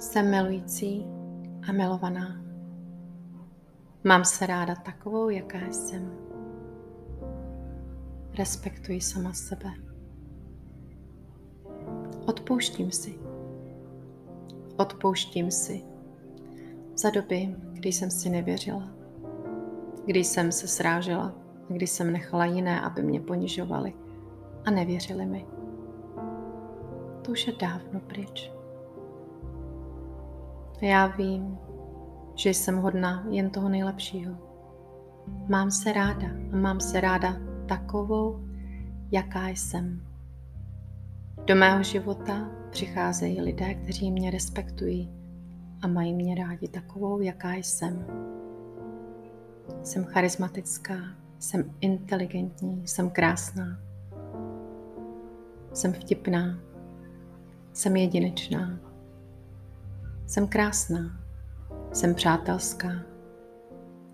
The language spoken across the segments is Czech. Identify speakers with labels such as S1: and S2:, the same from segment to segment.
S1: Jsem milující a milovaná. Mám se ráda takovou, jaká jsem. Respektuji sama sebe. Odpouštím si. Odpouštím si za doby, kdy jsem si nevěřila, kdy jsem se srážela, kdy jsem nechala jiné, aby mě ponižovali a nevěřili mi. To už je dávno pryč. Já vím, že jsem hodná jen toho nejlepšího. Mám se ráda a mám se ráda takovou, jaká jsem. Do mého života přicházejí lidé, kteří mě respektují a mají mě rádi takovou, jaká jsem. Jsem charismatická, jsem inteligentní, jsem krásná, jsem vtipná, jsem jedinečná, jsem krásná, jsem přátelská,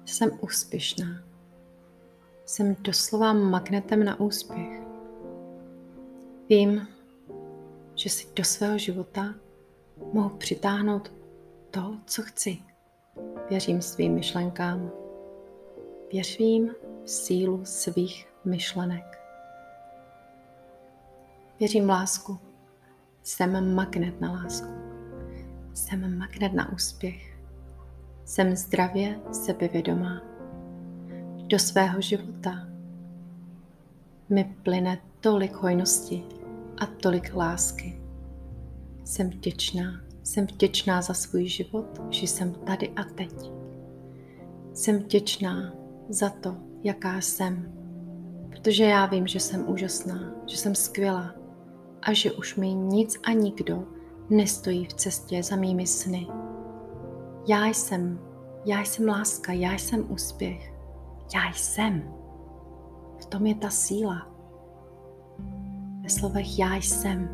S1: jsem úspěšná, jsem doslova magnetem na úspěch. Vím, že si do svého života mohu přitáhnout to, co chci. Věřím svým myšlenkám. Věřím v sílu svých myšlenek. Věřím v lásku. Jsem magnet na lásku. Jsem magnet na úspěch. Jsem zdravě sebevědomá. Do svého života mi plyne tolik hojnosti a tolik lásky. Jsem vděčná. Jsem vděčná za svůj život, že jsem tady a teď. Jsem vděčná za to, jaká jsem, protože já vím, že jsem úžasná, že jsem skvělá a že už mi nic a nikdo nestojí v cestě za mými sny. Já jsem, já jsem láska, já jsem úspěch, já jsem. V tom je ta síla. Ve slovech já jsem.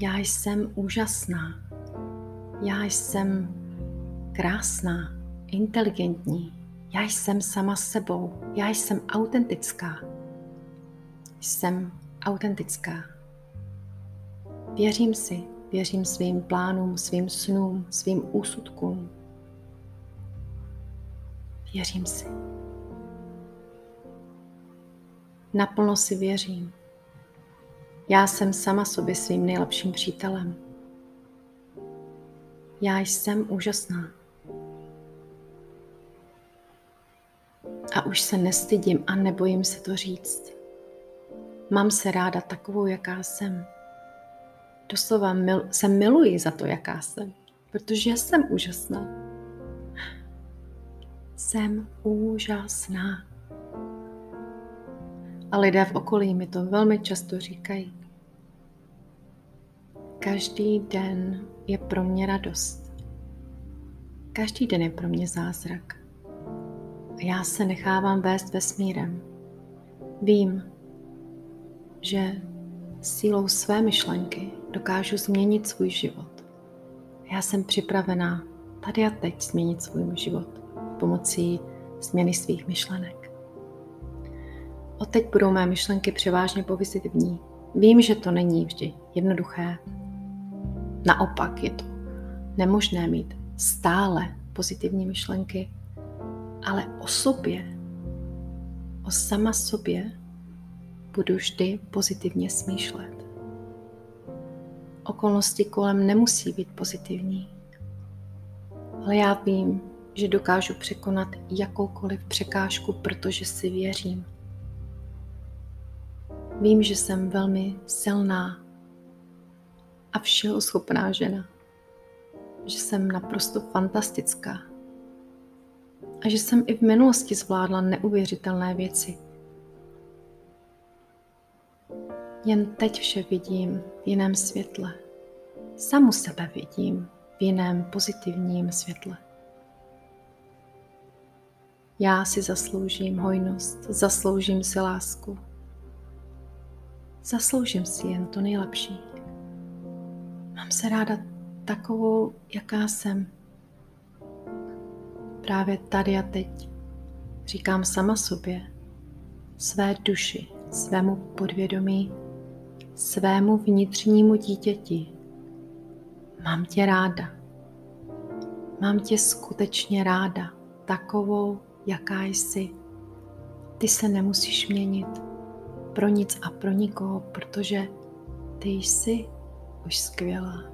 S1: Já jsem úžasná. Já jsem krásná, inteligentní. Já jsem sama sebou. Já jsem autentická. Jsem autentická. Věřím si, věřím svým plánům, svým snům, svým úsudkům. Věřím si. Naplno si věřím. Já jsem sama sobě svým nejlepším přítelem. Já jsem úžasná. A už se nestydím a nebojím se to říct. Mám se ráda takovou, jaká jsem. Doslova mil, se miluji za to, jaká jsem, protože jsem úžasná. Jsem úžasná. A lidé v okolí mi to velmi často říkají. Každý den je pro mě radost. Každý den je pro mě zázrak. A já se nechávám vést vesmírem. Vím, že sílou své myšlenky dokážu změnit svůj život. Já jsem připravená tady a teď změnit svůj život pomocí změny svých myšlenek. Od teď budou mé myšlenky převážně pozitivní. Vím, že to není vždy jednoduché. Naopak je to nemožné mít stále pozitivní myšlenky, ale o sobě, o sama sobě budu vždy pozitivně smýšlet. Okolnosti kolem nemusí být pozitivní, ale já vím, že dokážu překonat jakoukoliv překážku, protože si věřím. Vím, že jsem velmi silná a všeho schopná žena. Že jsem naprosto fantastická. A že jsem i v minulosti zvládla neuvěřitelné věci. Jen teď vše vidím v jiném světle. Samu sebe vidím v jiném pozitivním světle. Já si zasloužím hojnost, zasloužím si lásku. Zasloužím si jen to nejlepší. Mám se ráda takovou, jaká jsem. Právě tady a teď říkám sama sobě, své duši, svému podvědomí, svému vnitřnímu dítěti. mám tě ráda. Mám tě skutečně ráda, takovou, jaká jsi. Ty se nemusíš měnit pro nic a pro nikoho, protože ty jsi už skvělá.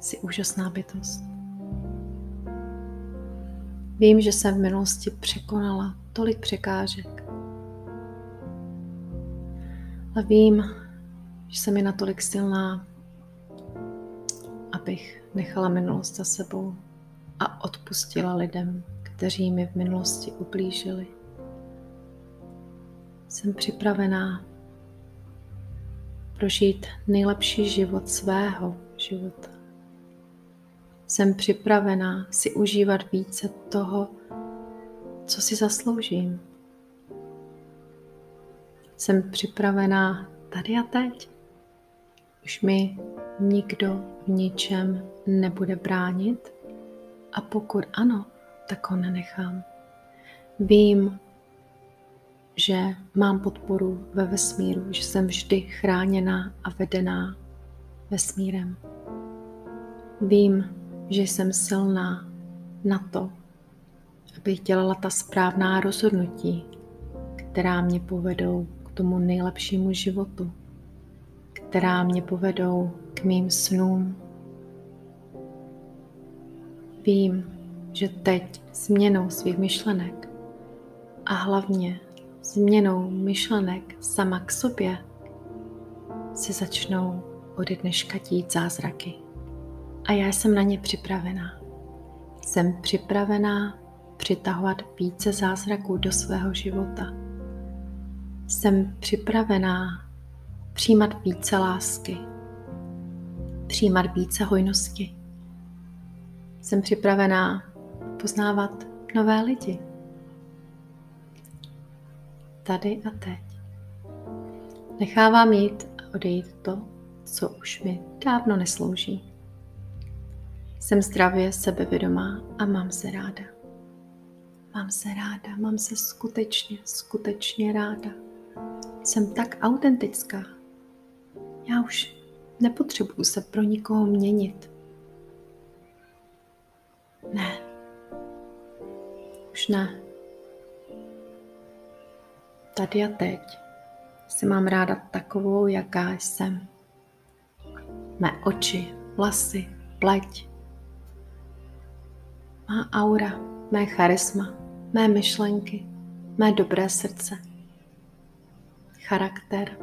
S1: Jsi úžasná bytost. Vím, že jsem v minulosti překonala tolik překážek. Ale vím, že jsem je natolik silná, abych nechala minulost za sebou a odpustila lidem, kteří mi v minulosti ublížili. Jsem připravená prožít nejlepší život svého života. Jsem připravená si užívat více toho, co si zasloužím. Jsem připravená tady a teď. Už mi nikdo v ničem nebude bránit a pokud ano, tak ho nenechám. Vím, že mám podporu ve vesmíru, že jsem vždy chráněná a vedená vesmírem. Vím, že jsem silná na to, abych dělala ta správná rozhodnutí, která mě povedou k tomu nejlepšímu životu, která mě povedou k mým snům. Vím, že teď změnou svých myšlenek a hlavně změnou myšlenek sama k sobě se začnou ode dneška dít zázraky. A já jsem na ně připravená. Jsem připravená přitahovat více zázraků do svého života. Jsem připravená přijímat více lásky, přijímat více hojnosti. Jsem připravená poznávat nové lidi. Tady a teď. Nechávám jít a odejít to, co už mi dávno neslouží. Jsem zdravě sebevědomá a mám se ráda. Mám se ráda, mám se skutečně, skutečně ráda. Jsem tak autentická. Já už nepotřebuju se pro nikoho měnit. Ne. Už ne. Tady a teď si mám ráda takovou, jaká jsem. Mé oči, vlasy, pleť, má aura, mé charisma, mé myšlenky, mé dobré srdce, charakter.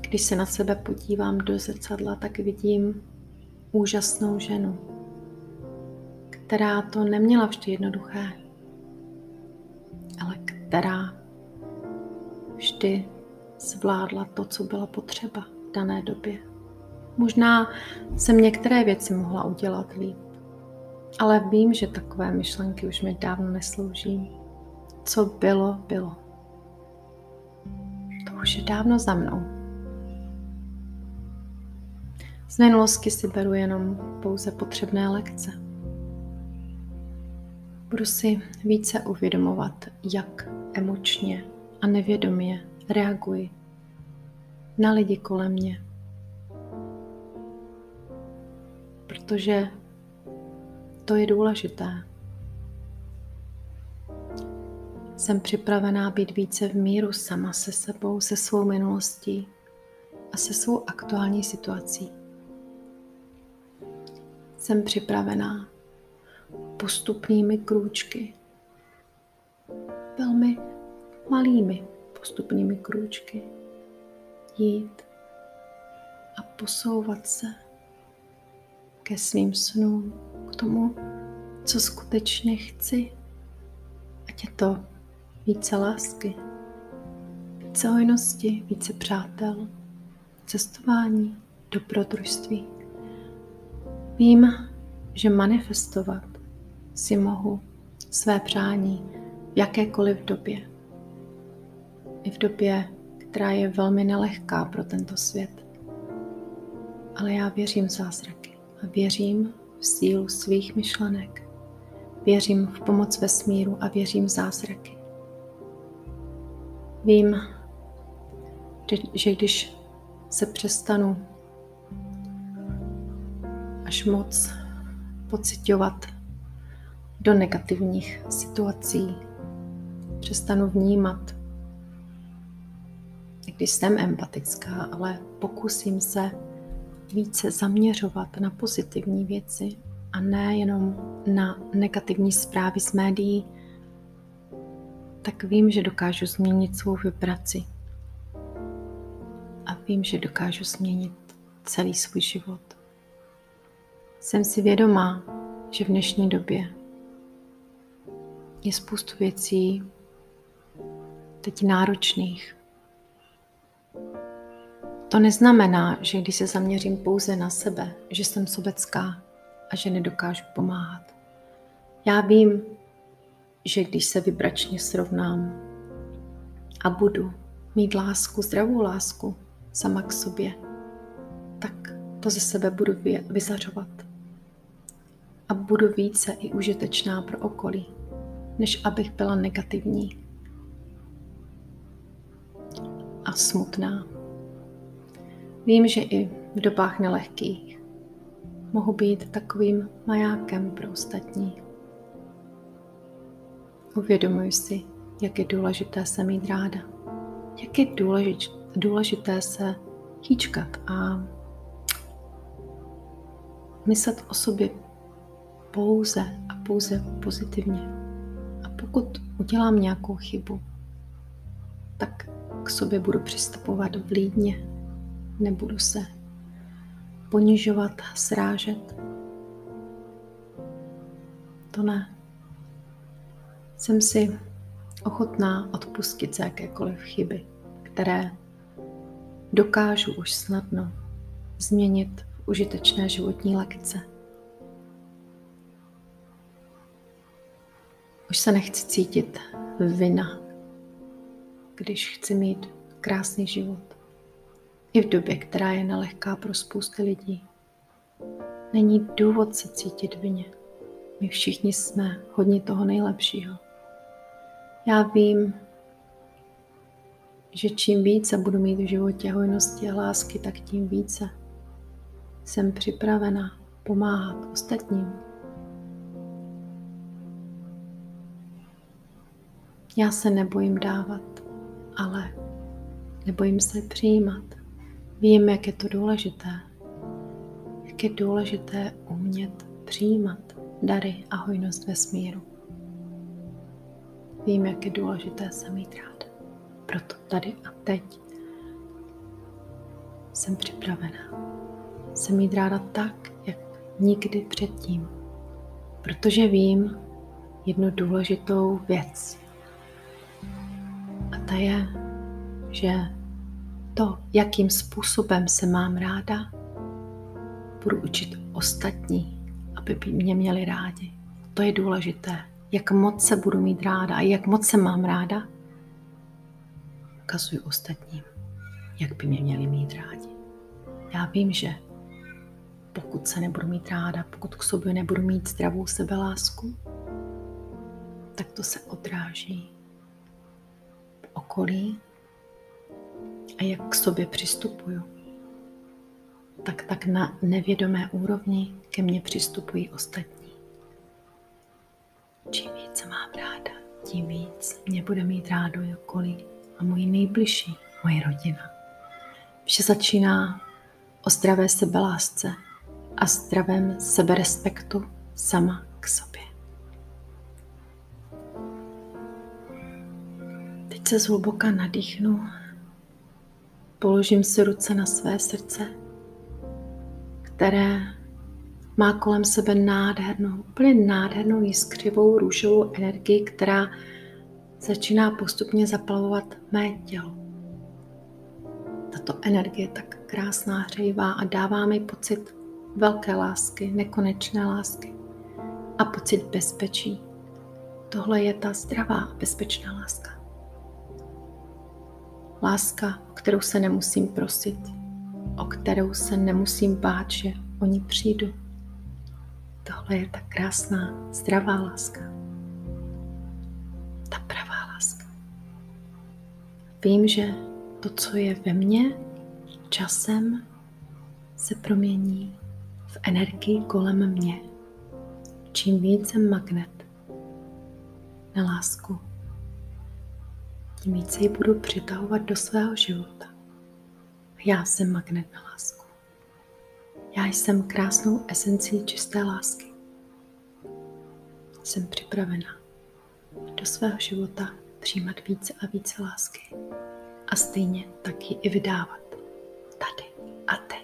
S1: Když se na sebe podívám do zrcadla, tak vidím úžasnou ženu, která to neměla vždy jednoduché, ale která vždy zvládla to, co bylo potřeba v dané době. Možná jsem některé věci mohla udělat líp, ale vím, že takové myšlenky už mi dávno neslouží. Co bylo, bylo. To už je dávno za mnou. Z minulosti si beru jenom pouze potřebné lekce. Budu si více uvědomovat, jak emočně a nevědomě reaguji na lidi kolem mě. Protože to je důležité. Jsem připravená být více v míru sama se sebou, se svou minulostí a se svou aktuální situací. Jsem připravená postupnými krůčky, velmi malými postupnými krůčky jít a posouvat se ke svým snům, k tomu, co skutečně chci. Ať je to více lásky, více hojnosti, více přátel, cestování, dobrodružství. Vím, že manifestovat si mohu své přání v jakékoliv době. I v době, která je velmi nelehká pro tento svět. Ale já věřím v zázraky a věřím v sílu svých myšlenek. Věřím v pomoc vesmíru a věřím v zázraky. Vím, že když se přestanu až moc pocitovat do negativních situací. Přestanu vnímat, když jsem empatická, ale pokusím se více zaměřovat na pozitivní věci a ne jenom na negativní zprávy z médií, tak vím, že dokážu změnit svou vibraci. A vím, že dokážu změnit celý svůj život. Jsem si vědomá, že v dnešní době je spoustu věcí teď náročných. To neznamená, že když se zaměřím pouze na sebe, že jsem sobecká a že nedokážu pomáhat. Já vím, že když se vybračně srovnám a budu mít lásku, zdravou lásku sama k sobě, tak to ze sebe budu vyzařovat. A budu více i užitečná pro okolí, než abych byla negativní a smutná. Vím, že i v dobách nelehkých mohu být takovým majákem pro ostatní. Uvědomuji si, jak je důležité se mít ráda. Jak je důležité se hýčkat a myslet o sobě pouze a pouze pozitivně. A pokud udělám nějakou chybu, tak k sobě budu přistupovat vlídně, nebudu se ponižovat, srážet. To ne. Jsem si ochotná odpustit za jakékoliv chyby, které dokážu už snadno změnit v užitečné životní lekce. Už se nechci cítit vina, když chci mít krásný život. I v době, která je nelehká pro spousty lidí. Není důvod se cítit vině. My všichni jsme hodně toho nejlepšího. Já vím, že čím více budu mít v životě hojnosti a lásky, tak tím více jsem připravena pomáhat ostatním. Já se nebojím dávat, ale nebojím se přijímat. Vím, jak je to důležité. Jak je důležité umět přijímat dary a hojnost ve smíru. Vím, jak je důležité se mít rád. Proto tady a teď jsem připravená se mít ráda tak, jak nikdy předtím. Protože vím jednu důležitou věc. A ta je, že to, jakým způsobem se mám ráda, budu učit ostatní, aby mě měli rádi. To je důležité. Jak moc se budu mít ráda a jak moc se mám ráda, ukazuju ostatním, jak by mě měli mít rádi. Já vím, že pokud se nebudu mít ráda, pokud k sobě nebudu mít zdravou sebelásku, tak to se odráží v okolí a jak k sobě přistupuju, tak tak na nevědomé úrovni ke mně přistupují ostatní. Tím víc mě bude mít rádo okolí a moji nejbližší, moje rodina. Vše začíná o zdravé sebelásce a zdravém seberespektu sama k sobě. Teď se zhluboka nadýchnu, položím si ruce na své srdce, které má kolem sebe nádhernou, úplně nádhernou jiskřivou růžovou energii, která začíná postupně zaplavovat mé tělo. Tato energie je tak krásná, hřejivá a dává mi pocit velké lásky, nekonečné lásky a pocit bezpečí. Tohle je ta zdravá, bezpečná láska. Láska, o kterou se nemusím prosit, o kterou se nemusím bát, že o ní přijdu. Tohle je ta krásná, zdravá láska. Ta pravá láska. Vím, že to, co je ve mně, časem se promění v energii kolem mě. Čím víc jsem magnet na lásku, tím více ji budu přitahovat do svého života. Já jsem magnet na lásku. Já jsem krásnou esencí čisté lásky. Jsem připravena do svého života přijímat více a více lásky a stejně taky i vydávat tady a teď.